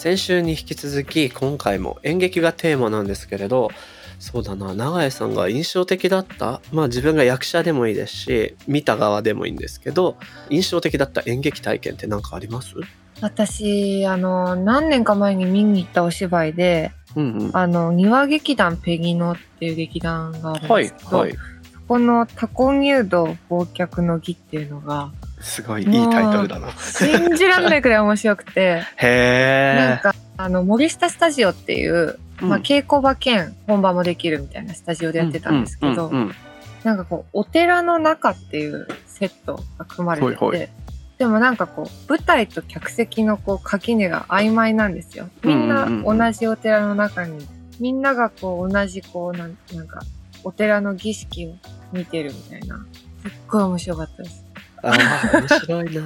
先週に引き続き今回も演劇がテーマなんですけれどそうだな永井さんが印象的だったまあ自分が役者でもいいですし見た側でもいいんですけど印象的だった演劇体験って何かあります？私あの何年か前に見に行ったお芝居でうんうん。あの庭劇団ペギノっていう劇団があるんはいですけど、はい。そこのタコ入道忘却の儀っていうのがすごいいいタイトルだな。信じられないくらい面白くて。へえなんかあの森下スタジオっていう、まあ、うん稽古場兼本番もできるみたいなスタジオでやってたんですけど、うんうんうん。なんかこうお寺の中っていうセットが組まれてて、はいはい。でもなんかこう舞台と客席のこう垣根が曖昧なんですよ。みんな同じお寺の中にみんながこう同じこうなんなんかお寺の儀式を見てるみたいな。すっごい面白かったです。ああ面白いな。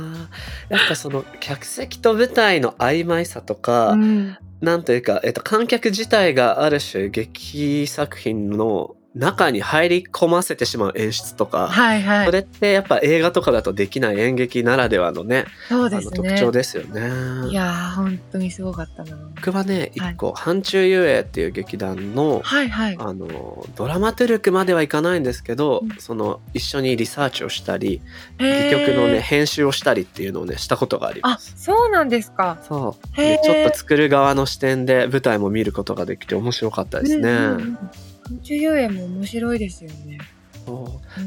やっぱその客席と舞台の曖昧さとか、うん。なんというか、えっと、観客自体がある種劇作品の中に入り込ませてしまう演出とか、はいはいそれってやっぱ映画とかだとできない演劇ならではのねそうですあの特ね。徴ですよね。いやー本当にすごかったな。僕はねはい一個、範中遊泳っていう劇団のはいはい。あのドラマトゥルクまではいかないんですけど、うんその一緒にリサーチをしたり戯曲のね編集をしたりっていうのをねしたことがありまあす。そうなんですか。そうちょっと作る側の視点で舞台も見ることができて面白かったですね。うんうんうん昆虫遊園も面白いですよね。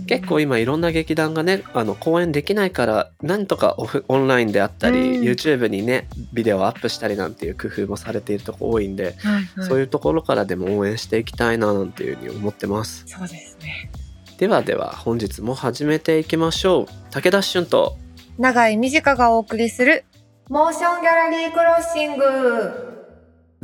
結構今いろんな劇団がねあの公演できないからなんとかオフオンラインであったり、うん YouTube にねビデオをアップしたりなんていう工夫もされているとこ多いんで、はいはい、そういうところからでも応援していきたいななんていうふうに思ってますそうですね。ではでは本日も始めていきましょう武田俊と長井美智香がお送りするモーションギャラリークロッシング。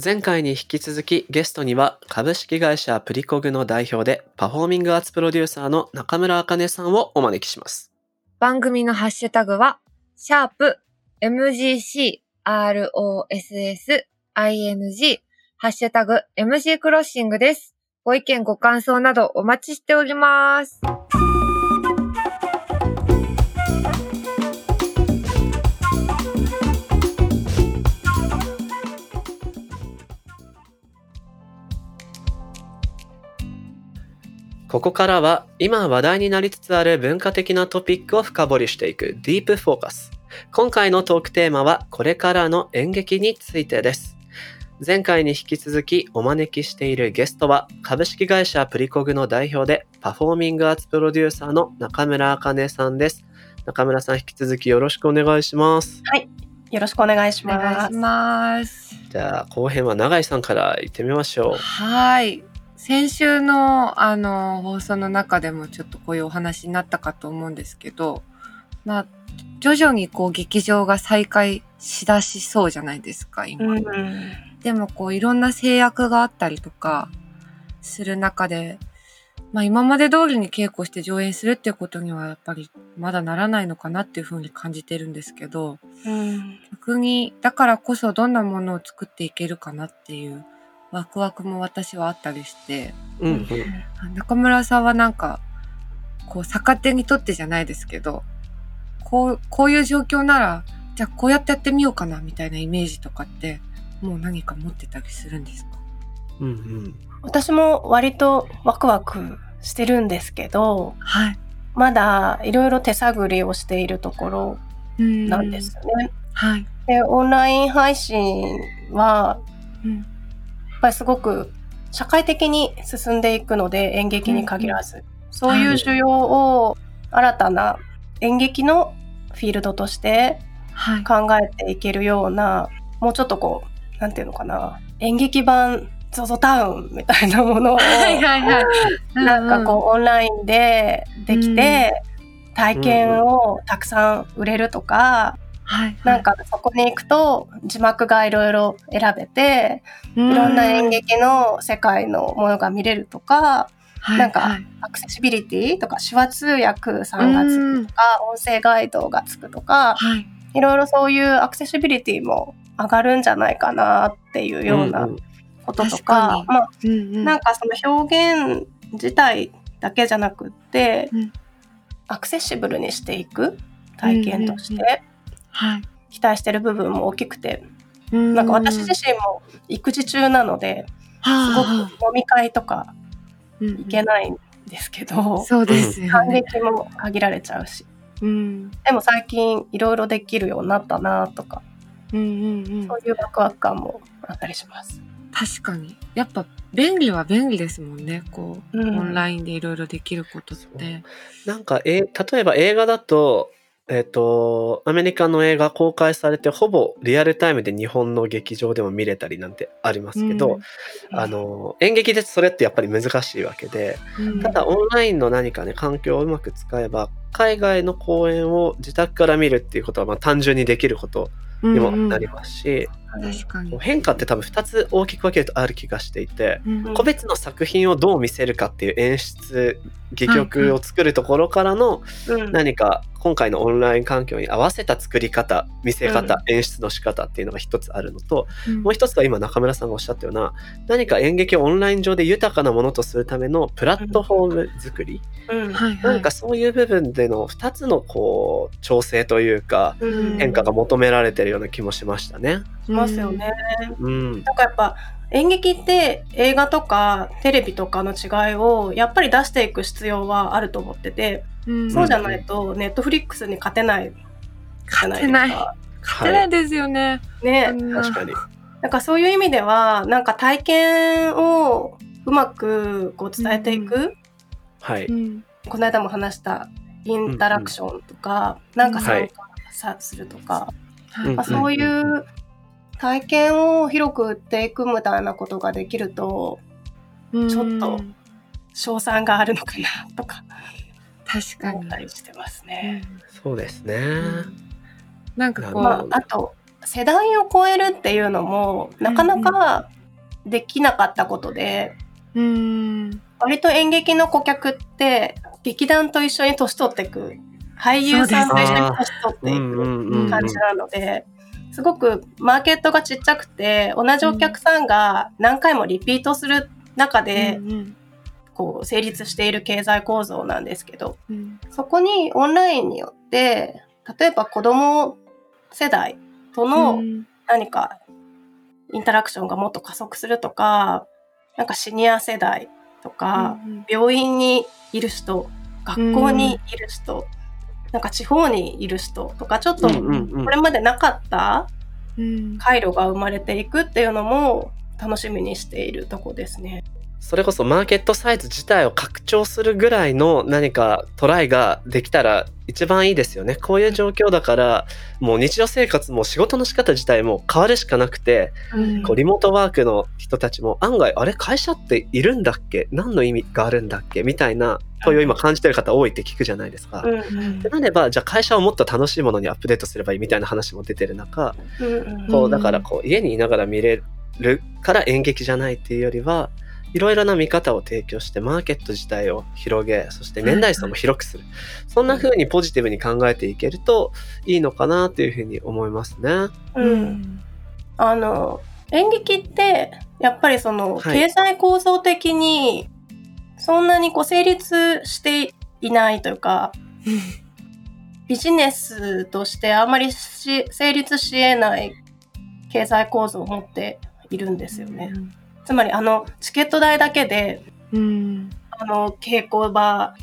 前回に引き続きゲストには株式会社プリコグの代表でパフォーミングアーツプロデューサーの中村茜さんをお招きします番組のハッシュタグは、シャープ MGC ROSS ING ハッシュタグ MG クロッシングです。ご意見ご感想などお待ちしております。ここからは今話題になりつつある文化的なトピックを深掘りしていくディープフォーカス。今回のトークテーマはこれからの演劇についてです。前回に引き続きお招きしているゲストは株式会社プリコグの代表でパフォーミングアーツプロデューサーの中村茜さんです。中村さん引き続きよろしくお願いします。よろしくお願いしお願いします。ます。じゃあ後編は永井さんから行ってみましょう。はい。先週のあの放送の中でもちょっとこういうお話になったかと思うんですけど、まあ、徐々にこう劇場が再開しだしそうじゃないですか、今。うん、でもこういろんな制約があったりとかする中で、まあ今まで通りに稽古して上演するっていうことにはやっぱりまだならないのかなっていうふうに感じてるんですけど、うん、逆にだからこそどんなものを作っていけるかなっていうワクワクも私はあったりして、うんうん中村さんはなんか、こう逆手にとってじゃないですけど、こう、こういう状況なら、じゃあこうやってやってみようかなみたいなイメージとかって、もう何か持ってたりするんですか？うんうん私も割とワクワクしてるんですけど、はい。まだいろいろ手探りをしているところなんですね。はい。で、オンライン配信は、うんぱりすごく社会的に進んでいくので、演劇に限らず、そういう需要を新たな演劇のフィールドとしてはい。考えていけるようなもうちょっとこうなんていうのかな。演劇版 ZOZO タウンみたいなものを はいはいはい。なんかこうオンラインでできて体験をたくさん売れるとかはい。なんかそこに行くと字幕がいろいろ選べて、いろんな演劇の世界のものが見れるとか、はい、なんかはいアクセシビリティとか手話通訳さんがつくとか、音声ガイドがつくとか、はい。いろいろそういうアクセシビリティも上がるんじゃないかなっていうようなうんことと確かに、かまあうんうん。なんかその表現自体だけじゃなくって、うん。アクセシブルにしていく体験としうんうん。期待してる部分も大きくて、ななんか私自身も育児中なので、すごく飲み会とか身行けないんですけど、そうですよ感ね。激も限られちゃうし、うん。でも最近いろいろできるようになったなとか、うんうんうんそういうワクワク感もあったりします。確かに。やっぱ便利は便利ですもんね。こう、うんオンラインでいろいろできることって。なんか、え例えば映画だと、えっ、と、アメリカの映画公開されて、ほぼリアルタイムで日本の劇場でも見れたりなんてありますけど、あの、演劇でそれってやっぱり難しいわけで、うん。ただオンラインの何かね、環境をうまく使えば、海外の公演を自宅から見るっていうことは、まあ単純にできることにもなりますし、確かに。変化って多分2つ大きく分けるとある気がしていて、うん個別の作品をどう見せるかっていう演出戯曲を作るところからのうん何か今回のオンライン環境に合わせた作り方見せ方、演出の仕方っていうのが一つあるのともう一つは今中村さんがおっしゃったような何か演劇をオンライン上で豊かなものとするためのプラットフォーム作り、うんはいはい。なんかそういう部分での2つのこう調整というかうん変化が求められてるような気もしましたね。しますよね。うん、なんかやっぱ演劇って映画とかテレビとかの違いをやっぱり出していく必要はあると思ってて、うん。そうじゃないとネットフリックスに勝てないじゃないです勝てない。か。勝てないですよね。ね、うん確かに。なんかそういう意味ではなんか体験をうまくこう伝えていく、はい。うんこの間も話したインタラクションとか、なんか参加さするとか、はいまあ、そういう体験を広く売っていくみたいなことができるとうん。ちょっと賞賛があるのかなとか確かに。思ったりしてますね。そうですね。うん。なんかこう、まあ、あと世代を超えるっていうのもなかなかできなかったことで、うん。割と演劇の顧客って劇団と一緒に年取っていく俳優さんと一緒に年取っていくうんうん感じなので。すごくマーケットがちっちゃくて同じお客さんが何回もリピートする中でうんこう成立している経済構造なんですけどうんそこにオンラインによって例えば子供世代とのうん何かインタラクションがもっと加速するとかなんかシニア世代とか、うん。病院にいる人学校にいる人、なんか地方にいる人とかちょっとこれまでなかったうん回路が生まれていくっていうのも楽しみにしているとこですね。それこそマーケットサイズ自体を拡張するぐらいの何かトライができたら一番いいですよね。こういう状況だからもう日常生活も仕事の仕方自体も変わるしかなくてうん。こうリモートワークの人たちも案外あれ会社っているんだっけ？何の意味があるんだっけ？みたいな問いを今感じてる方多いって聞くじゃないですか。うんってなればじゃあ会社をもっと楽しいものにアップデートすればいいみたいな話も出てる中うんうん。こうだからこう家にいながら見れるから演劇じゃないっていうよりはいろいろな見方を提供してマーケット自体を広げそして年代層も広くする。そんな風にポジティブに考えていけるといいのかなっていうふうに思いますね。ううん。んあの演劇ってやっぱりそのはい。経済構造的にそんなにこう成立していないというかビジネスとしてあんまりし成立し得ない経済構造を持っているんですよね。つまりあのチケット代だけでうん。あの稽古場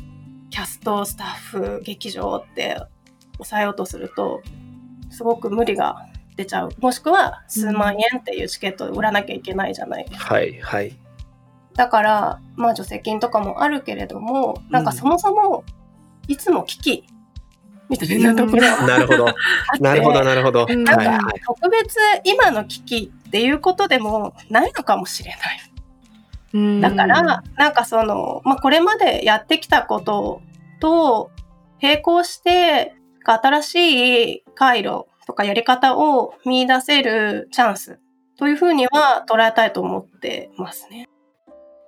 キャストスタッフ劇場って抑えようとするとすごく無理が出ちゃう。もしくは数万円っていうチケットで売らなきゃいけないじゃない。ですか、はいはい。だからまあ助成金とかもあるけれどもなんかそもそもいつも危機みたいなところなるほど。なるほどなるほど。はいうんはい。特別今の危機っていうことでもないのかもしれないうんだから、なんかその、まあ、これまでやってきたことと並行して、新しい回路ととかやり方を見出せるチャンスというふうには捉えたいと思ってますね。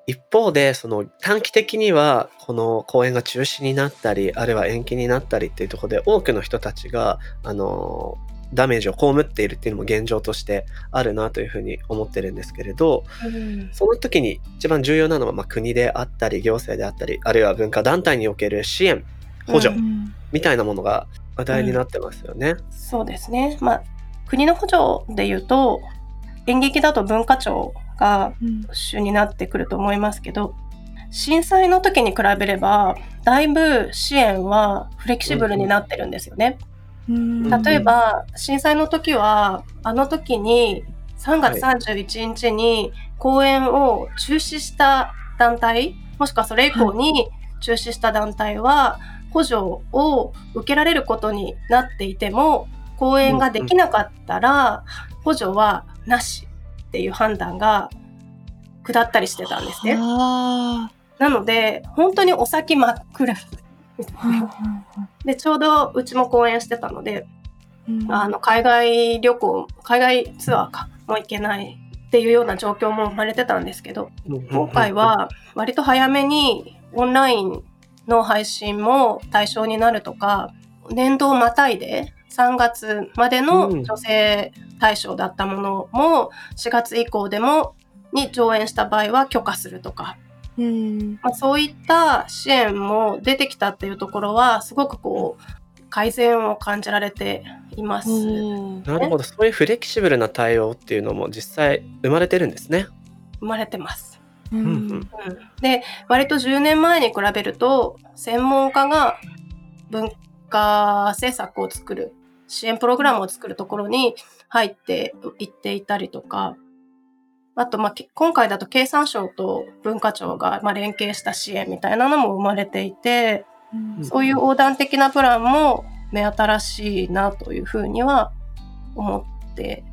一方で、その短期的には、この公演が中止になったり、あるいは延期になったりっていうところで、多くの人たちが、あの、ダメージを被っているっていうのも現状としてあるなというふうに思ってるんですけれど、うんその時に一番重要なのは、まあ、国であったり、行政であったり、あるいは文化団体における支援、補助うんみたいなものが話題になってますよね。そうですね。まあ、国の補助で言うと、演劇だと文化庁が主になってくると思いますけど、震災の時に比べれば、だいぶ支援はフレキシブルになってるんですよね。例えば、震災の時は、あの時に3月31日に公演を中止した団体、もしくはそれ以降に中止した団体は、補助を受けられることになっていても、公演ができなかったら、補助はなしっていう判断が下ったりしてたんですね。あなので、本当にお先真っ暗。で、ちょうどうちも公演してたので、あの、海外旅行、海外ツアーか、も行けないっていうような状況も生まれてたんですけど、今回は割と早めにオンラインの配信も対象になるとか、年度をまたいで3月までの女性対象だったものも4月以降でもに上演した場合は許可するとか、うんまあ、そういった支援も出てきたっていうところはすごくこう改善を感じられています。なるほど。そういうフレキシブルな対応っていうのも実際生まれてるんですね。生まれてます。ううんうんうん、で割と10年前に比べると専門家が文化政策を作る支援プログラムを作るところに入っていっていたりとか。あと、まあ、け今回だと経産省と文化庁が、まあ、連携した支援みたいなのも生まれていてうん。そういう横断的なプランも目新しいなというふうには思って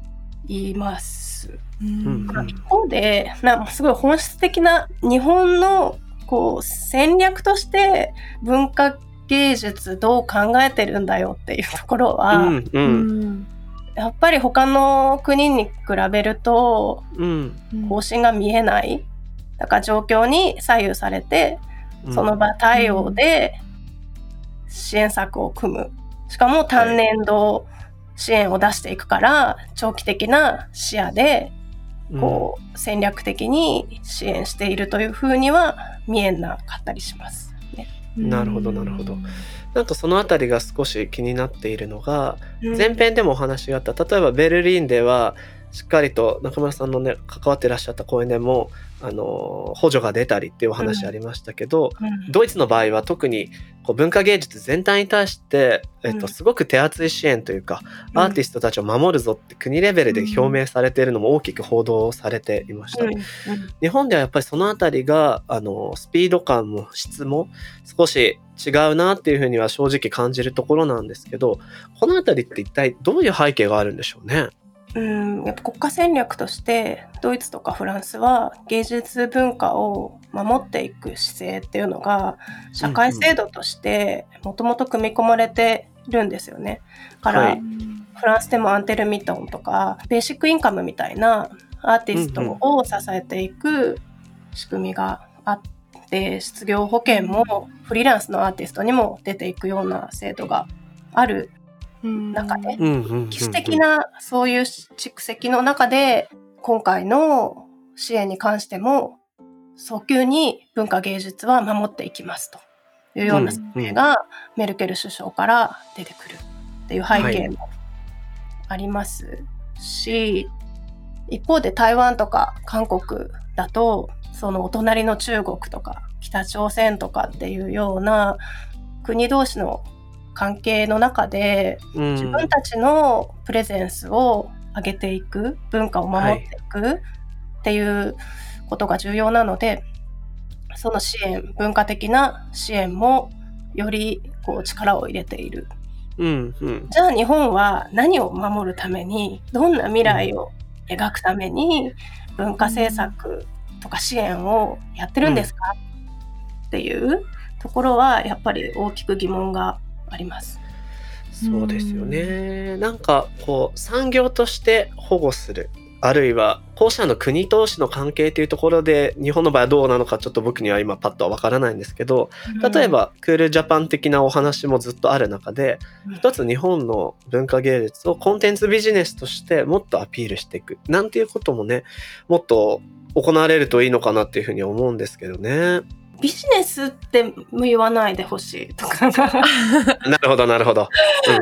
います。一方で、なんかすごい本質的な日本のこう戦略として文化芸術どう考えてるんだよっていうところは、うんううんんやっぱり他の国に比べるとうん方針が見えない。だから状況に左右されて、うんその場対応で支援策を組む。しかも単年度支援を出していくから、長期的な視野でこう戦略的に支援しているというふうには見えなかったりします。ねなるほどなるほど。なんとそのあたりが少し気になっているのがうん。前編でもお話があった。例えばベルリンではしっかりと中村さんのね関わってらっしゃった公演でもあの補助が出たりっていうお話ありましたけど、うん。ドイツの場合は特にこう文化芸術全体に対して、えっと、うん。すごく手厚い支援というか、アーティストたちを守るぞって国レベルで表明されているのも大きく報道されていました。うん。うん。日本ではやっぱりそのあたりがあのスピード感も質も少し違うなっていうふうには正直感じるところなんですけどこのあたりって一体どういう背景があるんでしょうね？うん、やっぱ国家戦略としてドイツとかフランスは芸術文化を守っていく姿勢っていうのが社会制度としてもともと組み込まれてるんですよね。だから、はいフランスでもアンテルミトンとかベーシックインカムみたいなアーティストを支えていく仕組みがあって失業保険もフリーランスのアーティストにも出ていくような制度がある中で。うんうんうんうん。歴史的なそういう蓄積の中で今回の支援に関しても早急に文化芸術は守っていきますというような説明がメルケル首相から出てくるっていう背景もありますし、一方で台湾とか韓国だとそのお隣の中国とか北朝鮮とかっていうような国同士の関係の中でうん。自分たちのプレゼンスを上げていく文化を守っていくっていうことが重要なので、その支援文化的な支援もよりこう力を入れている。うんうん。じゃあ日本は何を守るためにどんな未来を描くために文化政策とか支援をやってるんですか、っていうところはやっぱり大きく疑問があります。そうですよね。なんかこう産業として保護するあるいは後者の国同士の関係というところで日本の場合はどうなのかちょっと僕には今パッとはわからないんですけど例えばクールジャパン的なお話もずっとある中でうん一つ日本の文化芸術をコンテンツビジネスとしてもっとアピールしていくなんていうこともねもっと行われるといいのかなっていうふうに思うんですけどね。ビジネスっても言わないでほしいとか なるほどなるほど。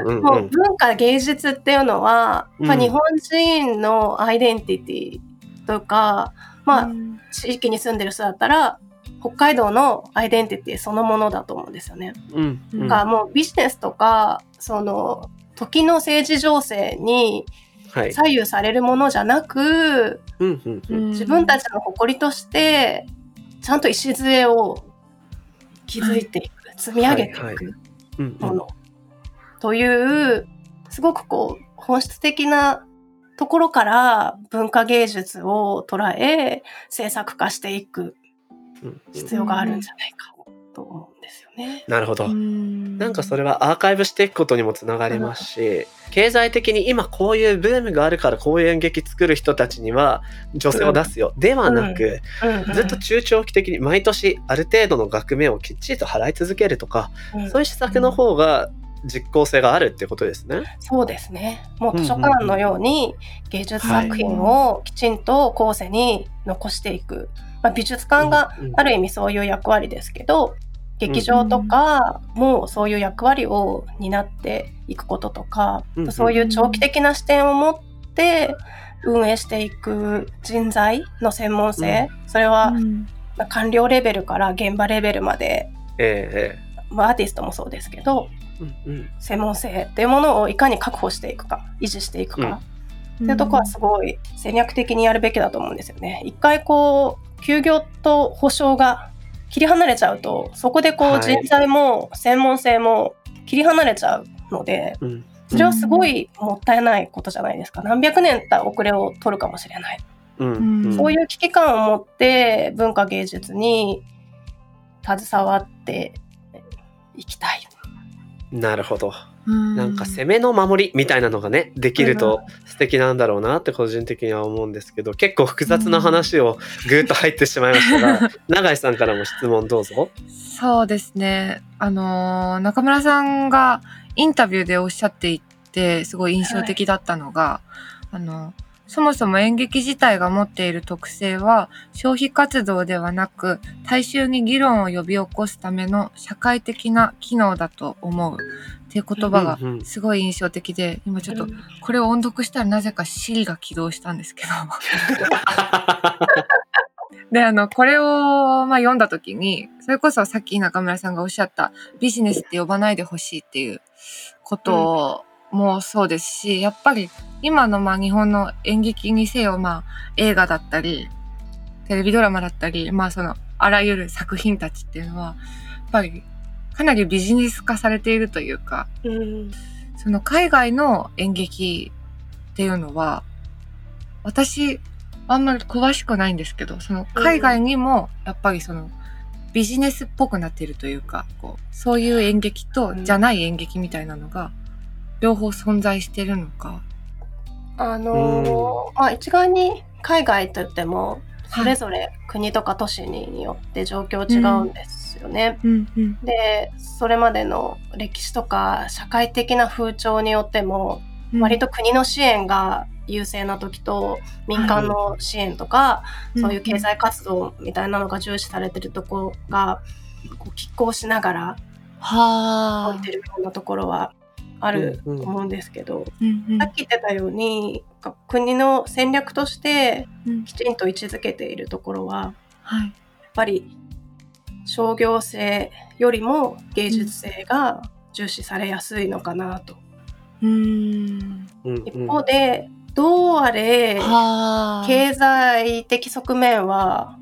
うんうんもう。うん文化芸術っていうのは、まあ、うん日本人のアイデンティティとか、まあ、うん地域に住んでる人だったら北海道のアイデンティティそのものだと思うんですよね。うんうんがもうビジネスとかその時の政治情勢にはい。左右されるものじゃなくうんうんうん自分たちの誇りとしてちゃんと礎を築いていく、積み上げていく。もの。というすごくこう本質的なところから文化芸術を捉え制作化していく必要があるんじゃないかと思う。んですよね。なるほど。ななんかそれはアーカイブしていくことにもつながりますし、経済的に今こういうブームがあるからこういう演劇作る人たちには女性を出すよ、ではなく、うんずっと中長期的に毎年ある程度の額面をきっちりと払い続けるとか、うんそういう施策の方が実効性があるってことですね。そうですね。もう図書館のように芸術作品をきちんと後世に残していく。まあ、美術館がうんうんある意味そういう役割ですけど、劇場とかもそういう役割を担っていくこととか、うんうん。そういう長期的な視点を持って運営していく人材の専門性、それは、まあ官僚レベルから現場レベルまで、えまあ、アーティストもそうですけどえうんうん。専門性っていうものをいかに確保していくか維持していくか、っていうところはすごい戦略的にやるべきだと思うんですよね。一回こう休業と保証が切り離れちゃうとそこでこはい。う人材も専門性も切り離れちゃうのでうん。それはすごいもったいないことじゃないですか。何百年た遅れを取るかもしれない、うん。うん。そういう危機感を持って文化芸術に携わっていきたい。なるほど。ななんか攻めの守りみたいなのがねできると素敵なんだろうなって個人的には思うんですけど結構複雑な話をぐーっと入ってしまいましたが 永井さんからも質問どうぞ。そうですね。あのー中村さんがインタビューでおっしゃっていて、すごい印象的だったのが、あの、そもそも演劇自体が持っている特性は、消費活動ではなく、大衆に議論を呼び起こすための社会的な機能だと思う。っていう言葉がすごい印象的で、今ちょっとこれを音読したらなぜか Siri が起動したんですけど。で、あの、これを、まあ、読んだときに、それこそさっき中村さんがおっしゃった、ビジネスって呼ばないでほしいっていうこともそうですし、やっぱり今のまあ日本の演劇にせよ、まあ映画だったり、テレビドラマだったり、まあその、あらゆる作品たちっていうのは、やっぱりかなりビジネス化されているというか、うんその海外の演劇っていうのは、私、あんまり詳しくないんですけど、その海外にもやっぱりそのビジネスっぽくなっているというか、こうそういう演劇とうん。じゃない演劇みたいなのが両方存在してるのか。あのーまあ一概に海外といってもそれぞれ国とか都市によって状況違うんですよね。うんうん。でそれまでの歴史とか社会的な風潮によっても割と国の支援が優勢な時と民間の支援とか、そういう経済活動みたいなのが重視されてるところがこう拮抗しながらはあ。置いてるようなところはあると思うんですけど、うんうん。さっき言ってたように国の戦略としてうん。きちんと位置づけているところははい。やっぱり商業性よりも芸術性が重視されやすいのかなと。うーん一方でどうあれはあ経済的側面は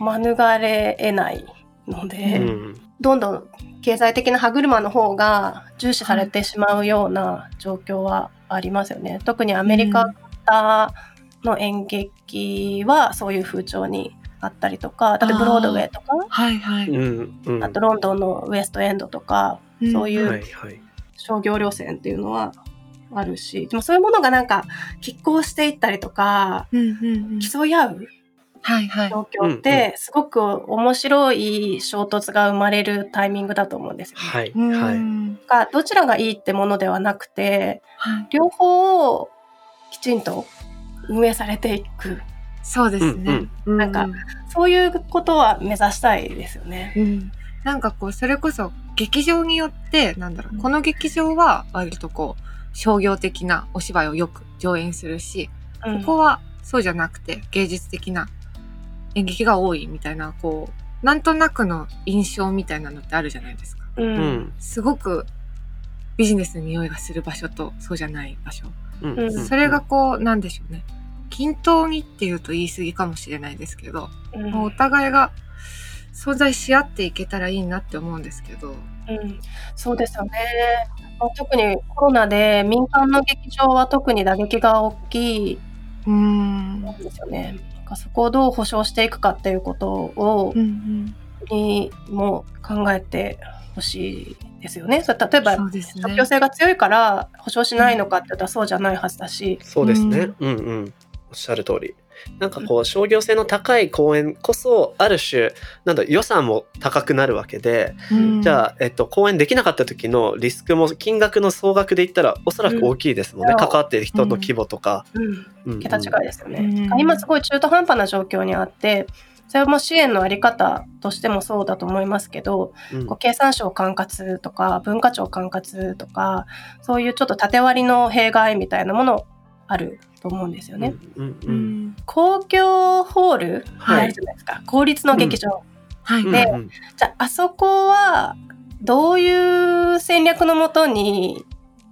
免れ得ないので、うんどんどん経済的な歯車の方が重視されてしまうような状況はありますよね。特にアメリカ型の演劇はそういう風潮にあったりとか、例えばブロードウェイとか、はいはい。うんうんあとロンドンのウエストエンドとか、そういうはいはい商業路線っていうのはあるし、でもそういうものがなんか拮抗していったりとか、うんうんうん競い合うはいはい。状況って、すごく面白い衝突が生まれるタイミングだと思うんですよね。はい。うんはい。がどちらがいいってものではなくて、はい両方をきちんと運営されていく。そうですね。うなんかそういうことは目指したいですよね。うんなんかこう、それこそ劇場によって、なんだろう、この劇場は割とこう、商業的なお芝居をよく上演するし、うんここはそうじゃなくて芸術的な演劇が多いみたいな、こう、なんとなくの印象みたいなのってあるじゃないですか。ううんん。すごくビジネスの匂いがする場所とそうじゃない場所。うんうんそれがこう、なんでしょうね。均等にっていうと言い過ぎかもしれないですけど、うんもうお互いが存在し合っていけたらいいなって思うんですけど。うんそうですよね。まあ特にコロナで民間の劇場は特に打撃が大きいん。んですよね。なんかそこをどう保障していくかっていうことをうんうん。にも考えてほしいですよね。それ例えばね即興。性が強いから保証しないのかって言ったらそうじゃないはずだし、そうですね。うんうん。おっしゃる通り。なんかこう商業性の高い公演こそある種なんだ予算も高くなるわけで、うん。じゃあ、えっと、公演できなかった時のリスクも金額の総額で言ったらおそらく大きいですもんね、うん関わっている人の規模とか、桁違いですよね。うん。今すごい中途半端な状況にあってそれも支援のあり方としてもそうだと思いますけど、うん。こう経産省管轄とか文化庁管轄とかそういうちょっと縦割りの弊害みたいなものあると思うんですよね。うんうんううん。ん。公共ホールはい。あるじゃないですか、公立の劇場、はい。うんでうん。じゃああそこはどういう戦略のもとに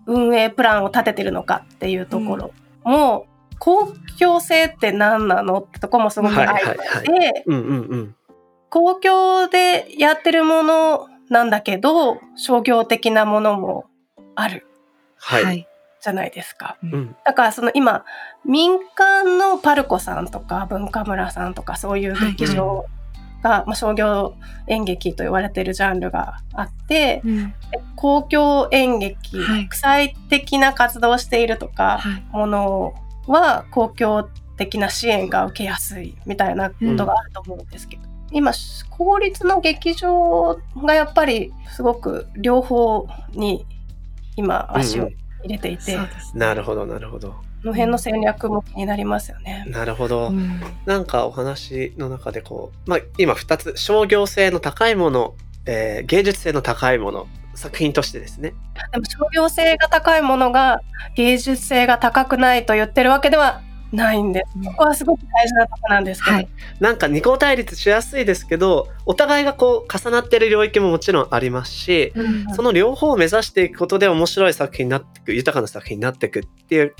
運営プランを立ててるのかっていうところも、公共性って何なのってとこもすごくはい愛はいはい。でうんうんうん。公共でやってるものなんだけど商業的なものもある。はい、はい。じゃないですか。うんだからその今民間のパルコさんとか文化村さんとかそういう劇場が、まあ、商業演劇と言われてるジャンルがあってうん。で公共演劇、はい国際的な活動をしているとかはい。ものは公共的な支援が受けやすいみたいなことがあると思うんですけど、今公立の劇場がやっぱりすごく両方に今足を入れていて。なるほどなるほど。この辺の戦略も気になりますよね。なるほど、うん。なんかお話の中でこう、まあ、今2つ商業性の高いもの、えー芸術性の高いもの作品としてですね。でも商業性が高いものが芸術性が高くないと言ってるわけではないんです。ここはすごく大事なとこなんですけど、はい。なんか二項対立しやすいですけどお互いがこう重なってる領域ももちろんありますしうんその両方を目指していくことで面白い作品になっていく豊かな作品になっていくっていう、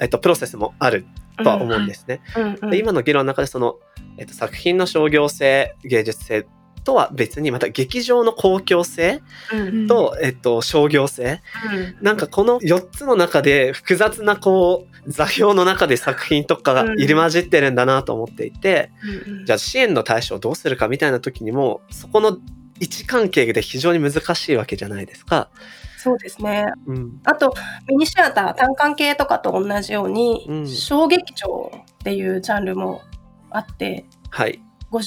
えっと、プロセスもあるとは思うんですね。うんうんで今の議論の中でその、えっと、作品の商業性芸術性とは別にまた劇場の公共性うん。と、えっと、商業性。うん。なんかこの4つの中で複雑なこう座標の中で作品とかが入り混じってるんだなと思っていて、うんじゃあ支援の対象をどうするかみたいな時にもそこの位置関係で非常に難しいわけじゃないですか。そうですね。うん、あとミニシアター単館系とかと同じように、うん。小劇場っていうジャンルもあってはい、50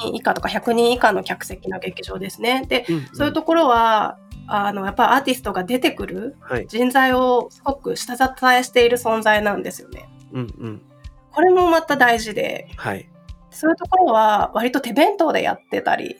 人以下とか100人以下の客席の劇場ですね。でうんそういうところはあのやっぱアーティストが出てくるはい人材をすごく下支えしている存在なんですよね。うんうんこれもまた大事ではいそういうところは割と手弁当でやってたり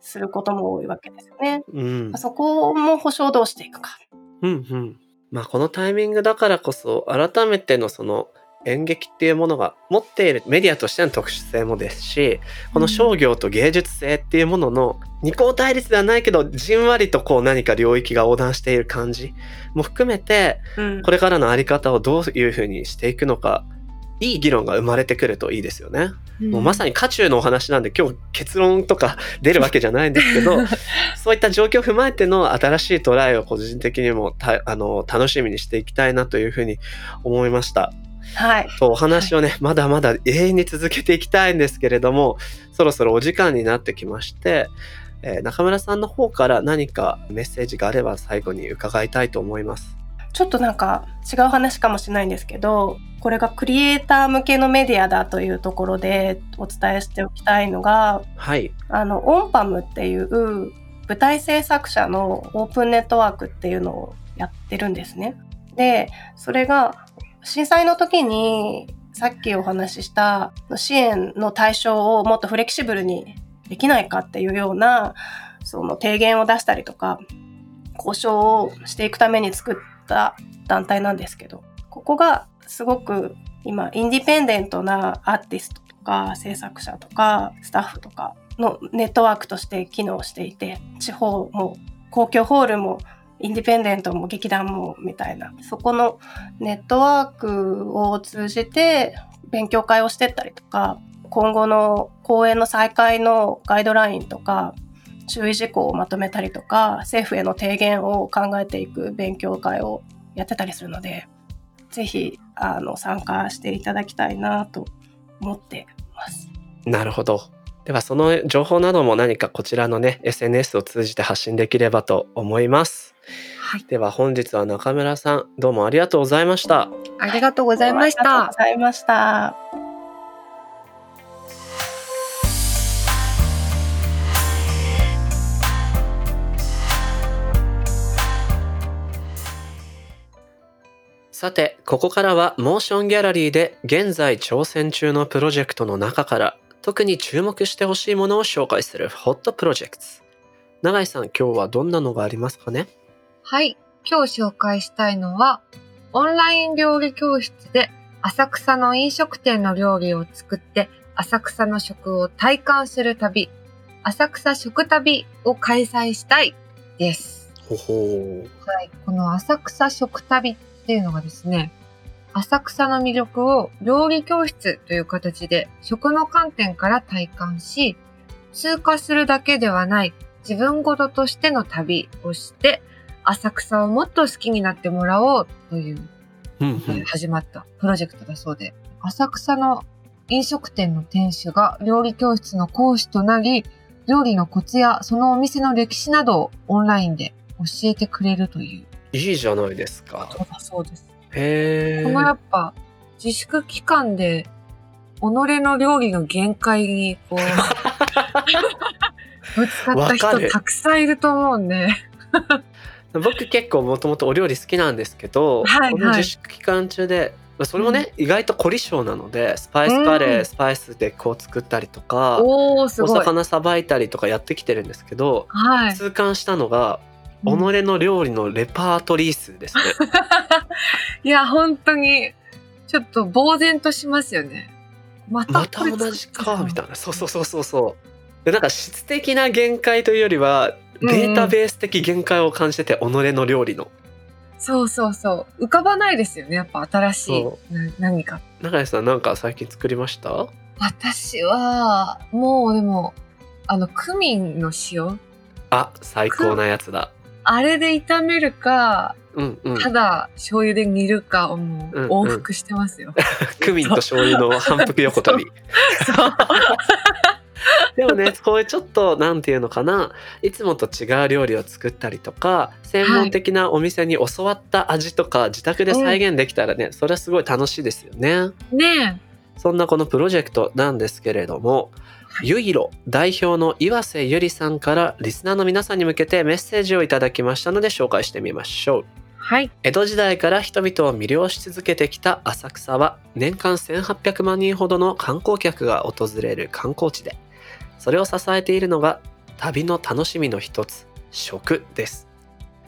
することも多いわけですよね。うんそこも保証どうしていくか。うんうんまあこのタイミングだからこそ改めてのその演劇っていうものが持っているメディアとしての特殊性もですしこの商業と芸術性っていうものの二項対立ではないけどじんわりとこう何か領域が横断している感じも含めてうんこれからのあり方をどういうふうにしていくのかいい議論が生まれてくるといいですよね。もうまさに渦中のお話なんで今日結論とか出るわけじゃないんですけど そういった状況を踏まえての新しいトライを個人的にもたあの楽しみにしていきたいなというふうに思いました。はい。とお話をね、まだまだ永遠に続けていきたいんですけれどもそろそろお時間になってきましてえー中村さんの方から何かメッセージがあれば最後に伺いたいと思います。ちょっとなんか違う話かもしれないんですけど、これがクリエイター向けのメディアだというところでお伝えしておきたいのが、はい。あの、オンパムっていう舞台制作者のオープンネットワークっていうのをやってるんですね。で、それが震災の時にさっきお話しした支援の対象をもっとフレキシブルにできないかっていうようなその提言を出したりとか交渉をしていくために作った団体なんですけどここがすごく今インディペンデントなアーティストとか制作者とかスタッフとかのネットワークとして機能していて地方も公共ホールもインディペンデントも劇団もみたいなそこのネットワークを通じて勉強会をしてったりとか今後の公演の再開のガイドラインとか注意事項をまとめたりとか政府への提言を考えていく勉強会をやってたりするのでぜひあの参加していただきたいなと思ってます。なるほど。ではその情報なども何かこちらのね SNS を通じて発信できればと思います。はい。では本日は中村さんどうもありがとうございました。ありがとうございましたありがとうご。ざいました。さてここからはモーションギャラリーで現在挑戦中のプロジェクトの中から特に注目してほしいものを紹介するホットプロジェクト。永井さん今日はどんなのがありますかね？はい。今日紹介したいのは、オンライン料理教室で浅草の飲食店の料理を作って浅草の食を体感する旅、浅草食旅を開催したいです。ほほはい。この浅草食旅っていうのがですね、浅草の魅力を料理教室という形で食の観点から体感し、通過するだけではない自分ごととしての旅をして、浅草をもっと好きになってもらおうという。始まったプロジェクトだそうで、浅草の飲食店の店主が料理教室の講師となり、料理のコツやそのお店の歴史などをオンラインで教えてくれるという。いいじゃないですか。そうだそうです。へこのやえ。っぱ自粛期間で己の料理の限界にこう ぶつかった人たくさんいると思うんで、僕結構もともとお料理好きなんですけど、はいこの自粛期間中でまあそれもね、意外と凝り性なのでスパイスカレー、うんスパイスでこう作ったりとかお。お魚さばいたりとかやってきてるんですけど、はい。痛感したのが己うんの料理のレパートリー数ですね。いや、本当に、ちょっと呆然としますよね。またまた同じかみたいなそうそうそうそうそうでなんか質的な限界というよりはうんうんデータベース的限界を感じてて、己の料理の。そうそうそう。浮かばないですよね。やっぱ新しいそな何か。永井さんなんか最近作りました？私は、もうでも、あの、クミンの塩。あ最高なやつだ。あれで炒めるか、うんうん。ただ醤油で煮るかをもうんううん。往復してますよ。クミンと醤油の反復横跳び。そう。でもねこういうちょっとなんていうのかないつもと違う料理を作ったりとか専門的なお店に教わった味とか自宅で再現できたらね、それはすごい楽しいですよね。ねそんなこのプロジェクトなんですけれども、ゆいろ代表の岩瀬ゆりさんからリスナーの皆さんに向けてメッセージをいただきましたので紹介してみましょう。え。はい。江戸時代から人々を魅了し続けてきた浅草は年間1800万人ほどの観光客が訪れる観光地でそれを支えているのが旅の楽しみの一つ食です。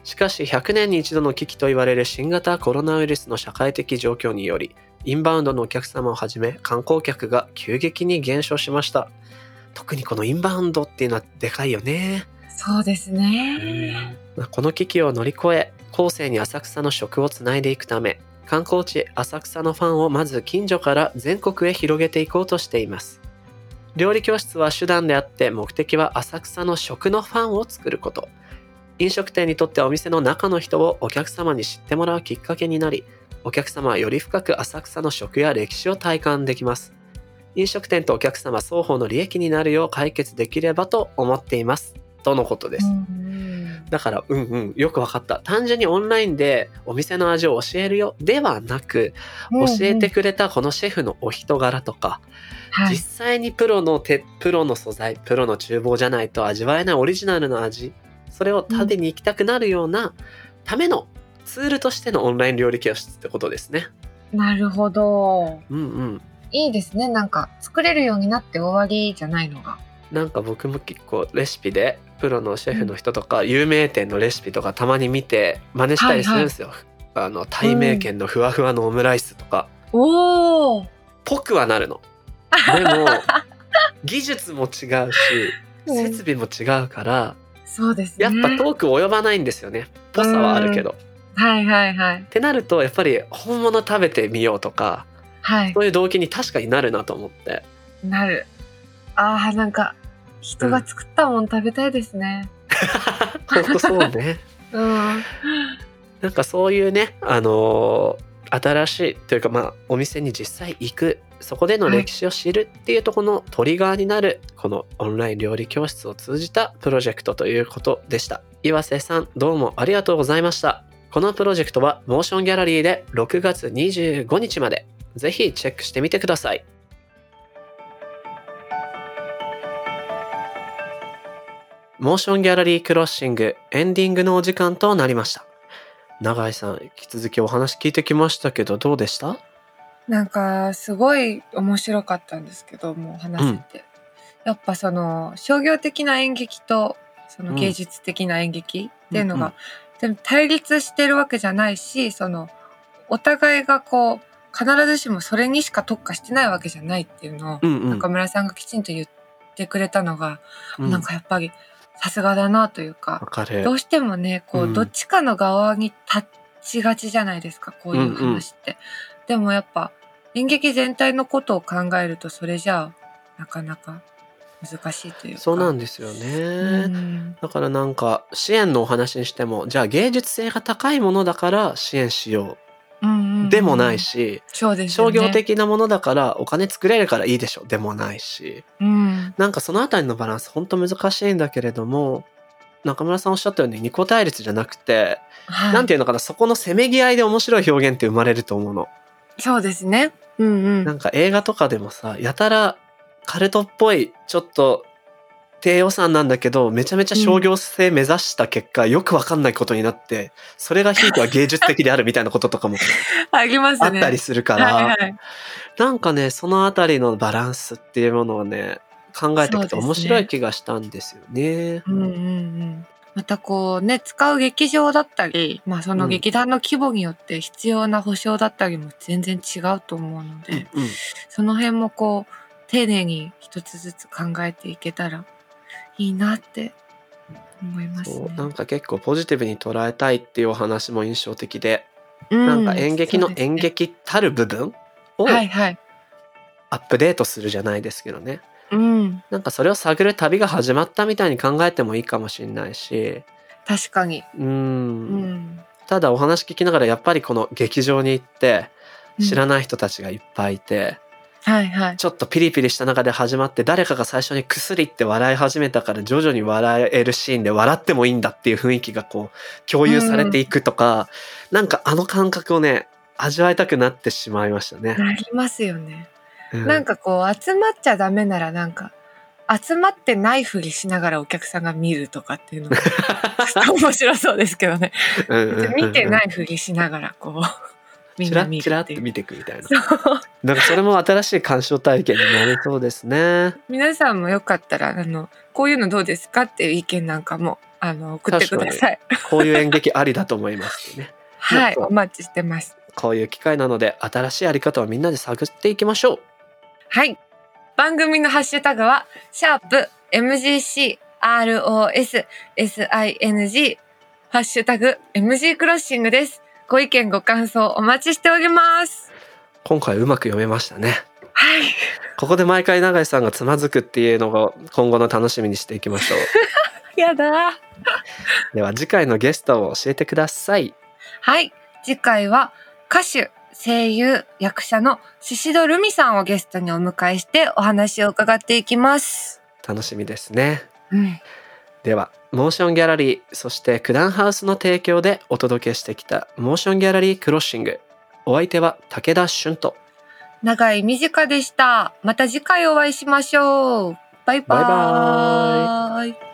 しかし100年に一度の危機と言われる新型コロナウイルスの社会的状況によりインバウンドのお客様をはじめ観光客が急激に減少しました。特にこのインバウンドっていうのはでかいよね。そうですね。まあこの危機を乗り越え後世に浅草の食をつないでいくため観光地浅草のファンをまず近所から全国へ広げていこうとしています料理教室は手段であって目的は浅草の食のファンを作ること。飲食店にとってお店の中の人をお客様に知ってもらうきっかけになりお客様はより深く浅草の食や歴史を体感できます。飲食店とお客様双方の利益になるよう解決できればと思っています。とのことです。うん。だから、うんうん、よくわかった。単純にオンラインでお店の味を教えるよではなく、うん教えてくれたこのシェフのお人柄とか、はい実際にプロの手、プロの素材、プロの厨房じゃないと味わえないオリジナルの味、それを食べに行きたくなるようなためのツールとしてのオンライン料理教室ってことですね。なるほど。うんうん。いいですね。なんか作れるようになって終わりじゃないのが。なんか僕も結構レシピでプロのシェフの人とか有名店のレシピとかたまに見て真似したりするんですよ。あの、対名犬のふわふわのオムライスとか。おお。ぽくはなるの。でも、技術も違うし、設備も違うから、そうですね。やっぱ遠く及ばないんですよね。ぽさはあるけど。はいはいはい。ってなると、やっぱり本物食べてみようとか、はいそ。ういう動機に確かになるなと思って。なる。ああ、なんか、人が作ったもん食べたいですね。ほんとそうね。うん。なんかそういうね、あのー新しいというかまあお店に実際行くそこでの歴史を知るっていうところのトリガーになるこのオンライン料理教室を通じたプロジェクトということでした岩瀬さんどうもありがとうございましたこのプロジェクトはモーションギャラリーで6月25日までぜひチェックしてみてくださいモーションギャラリークロッシングエンディングのお時間となりました。永井さん引き続きお話聞いてきましたけどどうでした？なんか、すごい面白かったんですけど、もう話せて。やっぱその、商業的な演劇と、その芸術的な演劇っていうのが、うん。でも対立してるわけじゃないし、その、お互いがこう、必ずしもそれにしか特化してないわけじゃないっていうのを、うんうん。中村さんがきちんと言ってくれたのが、うん。なんかやっぱりさすがだなというわか、どうしてもね、こう、うん。どっちかの側に立ちがちじゃないですか、こういう話って。でもやっぱ、演劇全体のことを考えると、それじゃあ、なかなか難しいというか。そうなんでですよね、うん。だからなんか支援のお話にしてもじゃあ芸術性が高いものだから支援しよう。んうんううんでもない。し、ね。商業。的なものだからお金作れるからいいでしょでもないしうん。なんかそのあたりのバランス本当難しいんだけれども中村さんおっしゃったように二個対立じゃなくて、はいなんていうのかなそこのせめぎ合いで面白い表現って生まれると思うの。そうですね。うんうん。なんか映画とかでもさやたらカルトっぽいちょっと低予算なんだけどめちゃめちゃ商業性目指した結果、よくわかんないことになってそれがひいては芸術的であるみたいなこととかも ありますね。あったりするから、はいはい。なんかねそのあたりのバランスっていうものをね考えていくと面白い気がしたんですよね。うんうんうん。またこうね、使う劇場だったり、まあその劇団の規模によって必要な保証だったりも全然違うと思うので、うんその辺もこう、丁寧に一つずつ考えていけたらいいなって思いますね。なんか結構ポジティブに捉えたいっていうお話も印象的で、うなんか演劇の演劇たる部分を。アップデートするじゃないですけどねうん。なんかそれを探る旅が始まったみたいに考えてもいいかもしれないし確かに。うんん。ただお話聞きながらやっぱりこの劇場に行って知らい。ない人たちがいっぱいいて、はいはい。ちょっとピリピリした中で始まって誰かが最初に薬って笑い始めたから徐々に笑えるシーンで笑ってもいいんだっていう雰囲気がこう共有されていくとか、なんかあの感覚をね味わいたくなってしまいましたね。なりますよね。うんなんかこう集まっちゃダメならなんか集まってないふりしながらお客さんが見るとかっていうのが面白そうですけどね。うんうんうんうん見てないふりしながらこうチラッ。チラッて見ていくみたいな。なんかそれも新しい鑑賞体験になりそうですね。皆さんもよかったらあのこういうのどうですかっていう意見なんかもあの送ってください。こういう演劇ありだと思いますね。はいお待ちしてます。こういう機会なので新しいやり方をみんなで探っていきましょう。はい。番組のハッシュタグは、シャープ MGC ROS SING ハッシュタグ MG クロッシングです。ご意見ご感想お待ちしております。今回うまく読めましたね。はい。ここで毎回永井さんがつまずくっていうのが今後の楽しみにしていきましょう。やだ。では次回のゲストを教えてください。はい。次回は歌手、声優、役者の宍戸留美さんをゲストにお迎えしてお話を伺っていきます。楽しみですね。うん。ではモーションギャラリーそして九段ハウスの提供でお届けしてきたモーションギャラリークロッシングお相手は武田俊と長い短でした。また次回お会いしましょう。バイババイバーイ